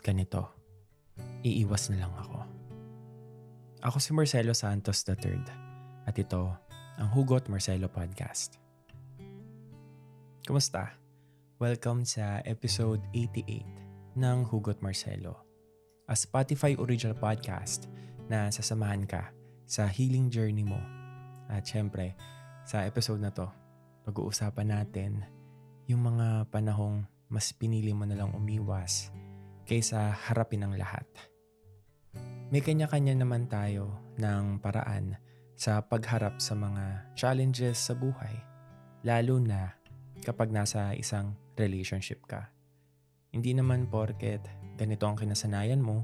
ganito. Iiwas na lang ako. Ako si Marcelo Santos III at ito ang Hugot Marcelo Podcast. Kumusta? Welcome sa episode 88 ng Hugot Marcelo, a Spotify original podcast na sasamahan ka sa healing journey mo. At syempre, sa episode na to, pag-uusapan natin yung mga panahong mas pinili mo na lang umiwas kaysa harapin ang lahat. May kanya-kanya naman tayo ng paraan sa pagharap sa mga challenges sa buhay, lalo na kapag nasa isang relationship ka. Hindi naman porket ganito ang kinasanayan mo,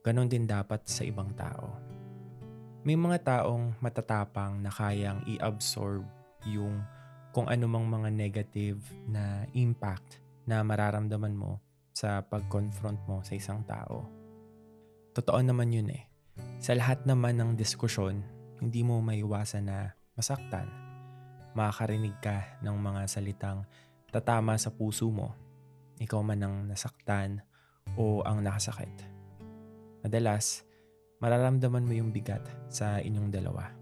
ganon din dapat sa ibang tao. May mga taong matatapang na kayang i-absorb yung kung anumang mga negative na impact na mararamdaman mo sa pag-confront mo sa isang tao. Totoo naman yun eh. Sa lahat naman ng diskusyon, hindi mo maiwasan na masaktan. Makakarinig ka ng mga salitang tatama sa puso mo. Ikaw man ang nasaktan o ang nakasakit. Madalas, mararamdaman mo yung bigat sa inyong dalawa.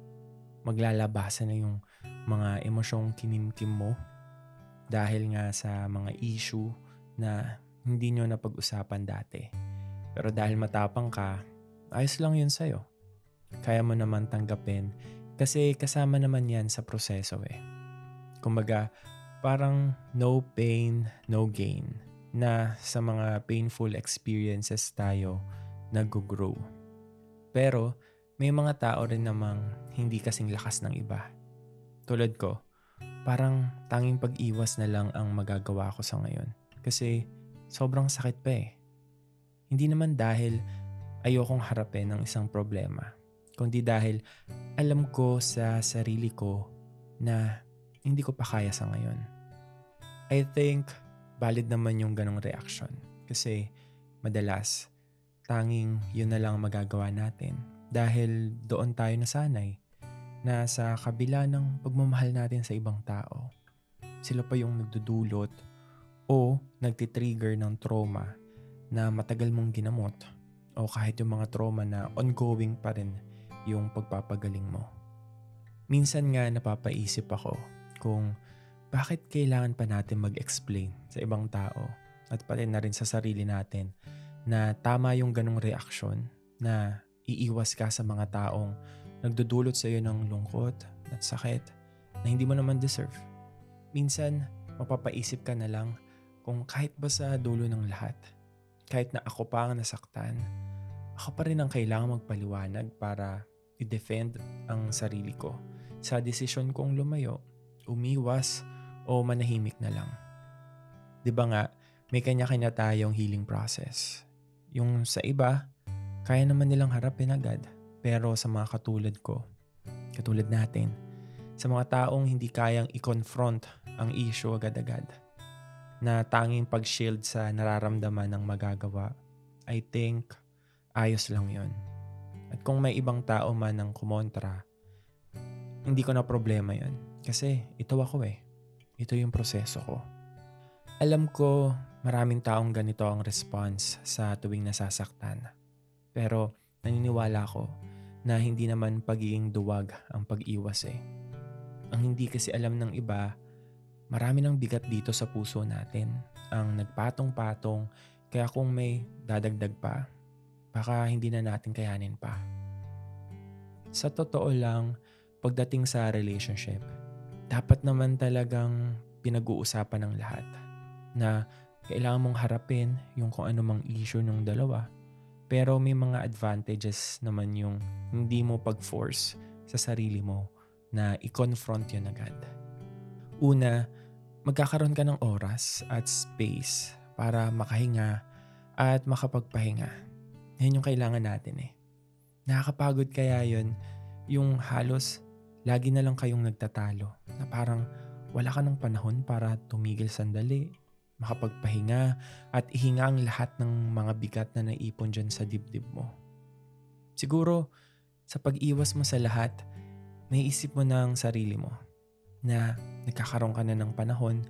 Maglalabasan na yung mga emosyong kinimkim mo dahil nga sa mga issue na hindi nyo napag-usapan dati. Pero dahil matapang ka, ayos lang yun sa'yo. Kaya mo naman tanggapin kasi kasama naman yan sa proseso eh. Kumbaga, parang no pain, no gain na sa mga painful experiences tayo nag-grow. Pero may mga tao rin namang hindi kasing lakas ng iba. Tulad ko, parang tanging pag-iwas na lang ang magagawa ko sa ngayon. Kasi sobrang sakit pa eh. Hindi naman dahil ayokong harapin ang isang problema, kundi dahil alam ko sa sarili ko na hindi ko pa kaya sa ngayon. I think valid naman yung ganong reaction kasi madalas tanging yun na lang magagawa natin dahil doon tayo nasanay na sa kabila ng pagmamahal natin sa ibang tao, sila pa yung nagdudulot o nagtitrigger ng trauma na matagal mong ginamot o kahit yung mga trauma na ongoing pa rin yung pagpapagaling mo. Minsan nga napapaisip ako kung bakit kailangan pa natin mag-explain sa ibang tao at pati na rin sa sarili natin na tama yung ganong reaksyon na iiwas ka sa mga taong nagdudulot sa iyo ng lungkot at sakit na hindi mo naman deserve. Minsan, mapapaisip ka na lang kung kahit ba sa dulo ng lahat, kahit na ako pa ang nasaktan, ako pa rin ang kailangan magpaliwanag para i-defend ang sarili ko sa desisyon kong lumayo, umiwas o manahimik na lang. 'Di ba nga, may kanya-kanya tayong healing process. Yung sa iba, kaya naman nilang harapin agad. Pero sa mga katulad ko, katulad natin, sa mga taong hindi kayang i-confront ang issue agad-agad, na tanging pag-shield sa nararamdaman ng magagawa, I think ayos lang yon. At kung may ibang tao man ang kumontra, hindi ko na problema yon. Kasi ito ako eh. Ito yung proseso ko. Alam ko maraming taong ganito ang response sa tuwing nasasaktan. Pero naniniwala ko na hindi naman pagiging duwag ang pag-iwas eh. Ang hindi kasi alam ng iba Marami ng bigat dito sa puso natin ang nagpatong-patong kaya kung may dadagdag pa, baka hindi na natin kayanin pa. Sa totoo lang, pagdating sa relationship, dapat naman talagang pinag-uusapan ng lahat na kailangan mong harapin yung kung ano mang issue ng dalawa. Pero may mga advantages naman yung hindi mo pag-force sa sarili mo na i-confront yun agad. Una, magkakaroon ka ng oras at space para makahinga at makapagpahinga. Yan yung kailangan natin eh. Nakakapagod kaya yun yung halos lagi na lang kayong nagtatalo na parang wala ka ng panahon para tumigil sandali, makapagpahinga at ihinga ang lahat ng mga bigat na naipon dyan sa dibdib mo. Siguro sa pag-iwas mo sa lahat, naiisip mo na ang sarili mo na nagkakaroon ka na ng panahon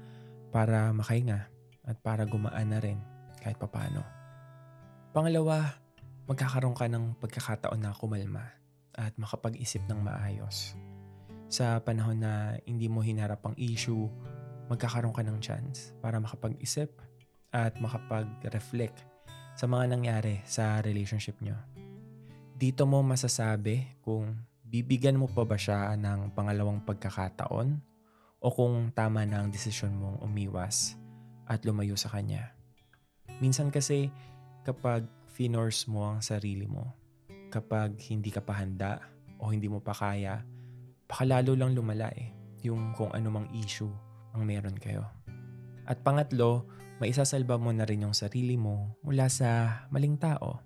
para makahinga at para gumaan na rin kahit papano. Pangalawa, magkakaroon ka ng pagkakataon na kumalma at makapag-isip ng maayos. Sa panahon na hindi mo hinarap ang issue, magkakaroon ka ng chance para makapag-isip at makapag-reflect sa mga nangyari sa relationship nyo. Dito mo masasabi kung bibigyan mo pa ba siya ng pangalawang pagkakataon o kung tama na ang desisyon mong umiwas at lumayo sa kanya. Minsan kasi kapag finors mo ang sarili mo, kapag hindi ka pa handa o hindi mo pa kaya, baka lalo lang lumala eh yung kung ano mang issue ang meron kayo. At pangatlo, maisasalba mo na rin yung sarili mo mula sa maling tao.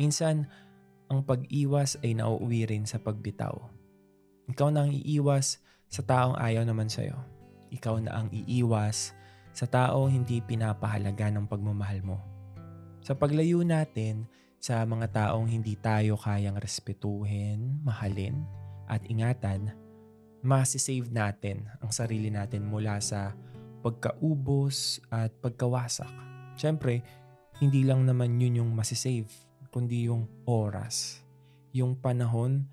Minsan, ang pag-iwas ay nauuwi rin sa pagbitaw. Ikaw na ang iiwas sa taong ayaw naman sa'yo. Ikaw na ang iiwas sa taong hindi pinapahalaga ng pagmamahal mo. Sa paglayo natin sa mga taong hindi tayo kayang respetuhin, mahalin, at ingatan, masisave natin ang sarili natin mula sa pagkaubos at pagkawasak. Siyempre, hindi lang naman yun yung masisave kundi yung oras, yung panahon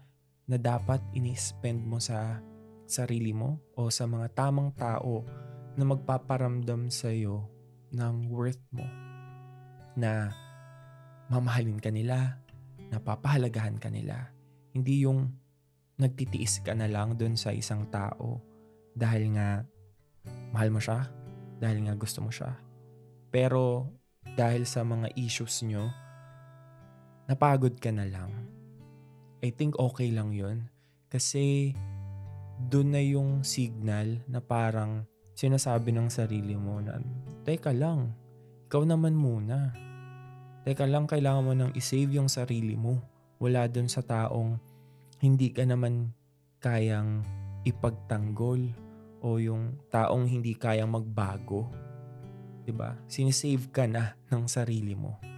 na dapat ini-spend mo sa sarili mo o sa mga tamang tao na magpaparamdam sa iyo ng worth mo. Na mamahalin ka nila, napapahalagahan ka nila. Hindi yung nagtitiis ka na lang doon sa isang tao dahil nga mahal mo siya, dahil nga gusto mo siya. Pero dahil sa mga issues nyo, napagod ka na lang. I think okay lang yun. Kasi doon na yung signal na parang sinasabi ng sarili mo na, Teka lang, ikaw naman muna. Teka lang, kailangan mo nang isave yung sarili mo. Wala doon sa taong hindi ka naman kayang ipagtanggol o yung taong hindi kayang magbago. 'Di ba? Sinisave ka na ng sarili mo.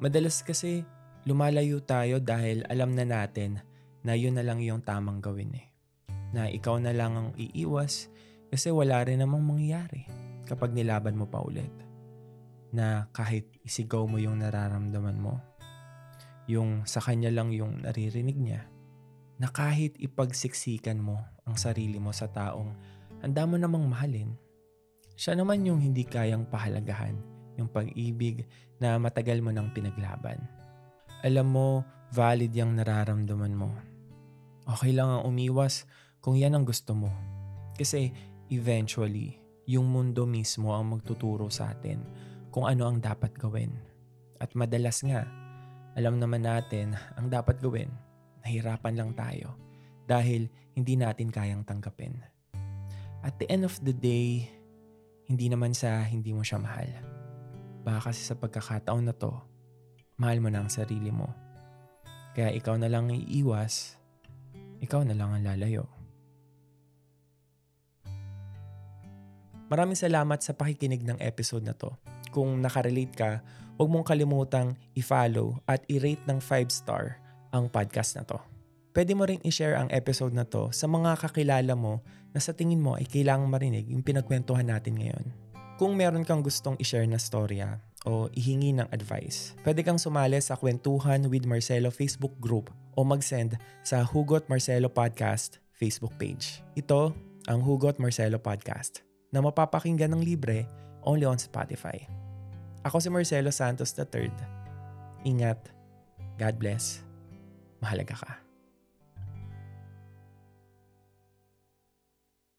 Madalas kasi lumalayo tayo dahil alam na natin na yun na lang yung tamang gawin eh. Na ikaw na lang ang iiwas kasi wala rin namang mangyayari kapag nilaban mo pa ulit. Na kahit isigaw mo yung nararamdaman mo, yung sa kanya lang yung naririnig niya, na kahit ipagsiksikan mo ang sarili mo sa taong handa mo namang mahalin, siya naman yung hindi kayang pahalagahan yung pag-ibig na matagal mo nang pinaglaban. Alam mo, valid yung nararamdaman mo. Okay lang ang umiwas kung yan ang gusto mo. Kasi eventually, yung mundo mismo ang magtuturo sa atin kung ano ang dapat gawin. At madalas nga, alam naman natin ang dapat gawin. Nahirapan lang tayo dahil hindi natin kayang tanggapin. At the end of the day, hindi naman sa hindi mo siya mahal Baka kasi sa pagkakataon na to, mahal mo na ang sarili mo. Kaya ikaw na lang iiwas, ikaw na lang ang lalayo. Maraming salamat sa pakikinig ng episode na to. Kung nakarelate ka, huwag mong kalimutang i-follow at i-rate ng 5 star ang podcast na to. Pwede mo ring i-share ang episode na to sa mga kakilala mo na sa tingin mo ay kailangang marinig yung pinagkwentuhan natin ngayon. Kung meron kang gustong i-share na storya o ihingi ng advice, pwede kang sumali sa Kwentuhan with Marcelo Facebook group o mag-send sa Hugot Marcelo Podcast Facebook page. Ito ang Hugot Marcelo Podcast na mapapakinggan ng libre only on Spotify. Ako si Marcelo Santos III. Ingat. God bless. Mahalaga ka.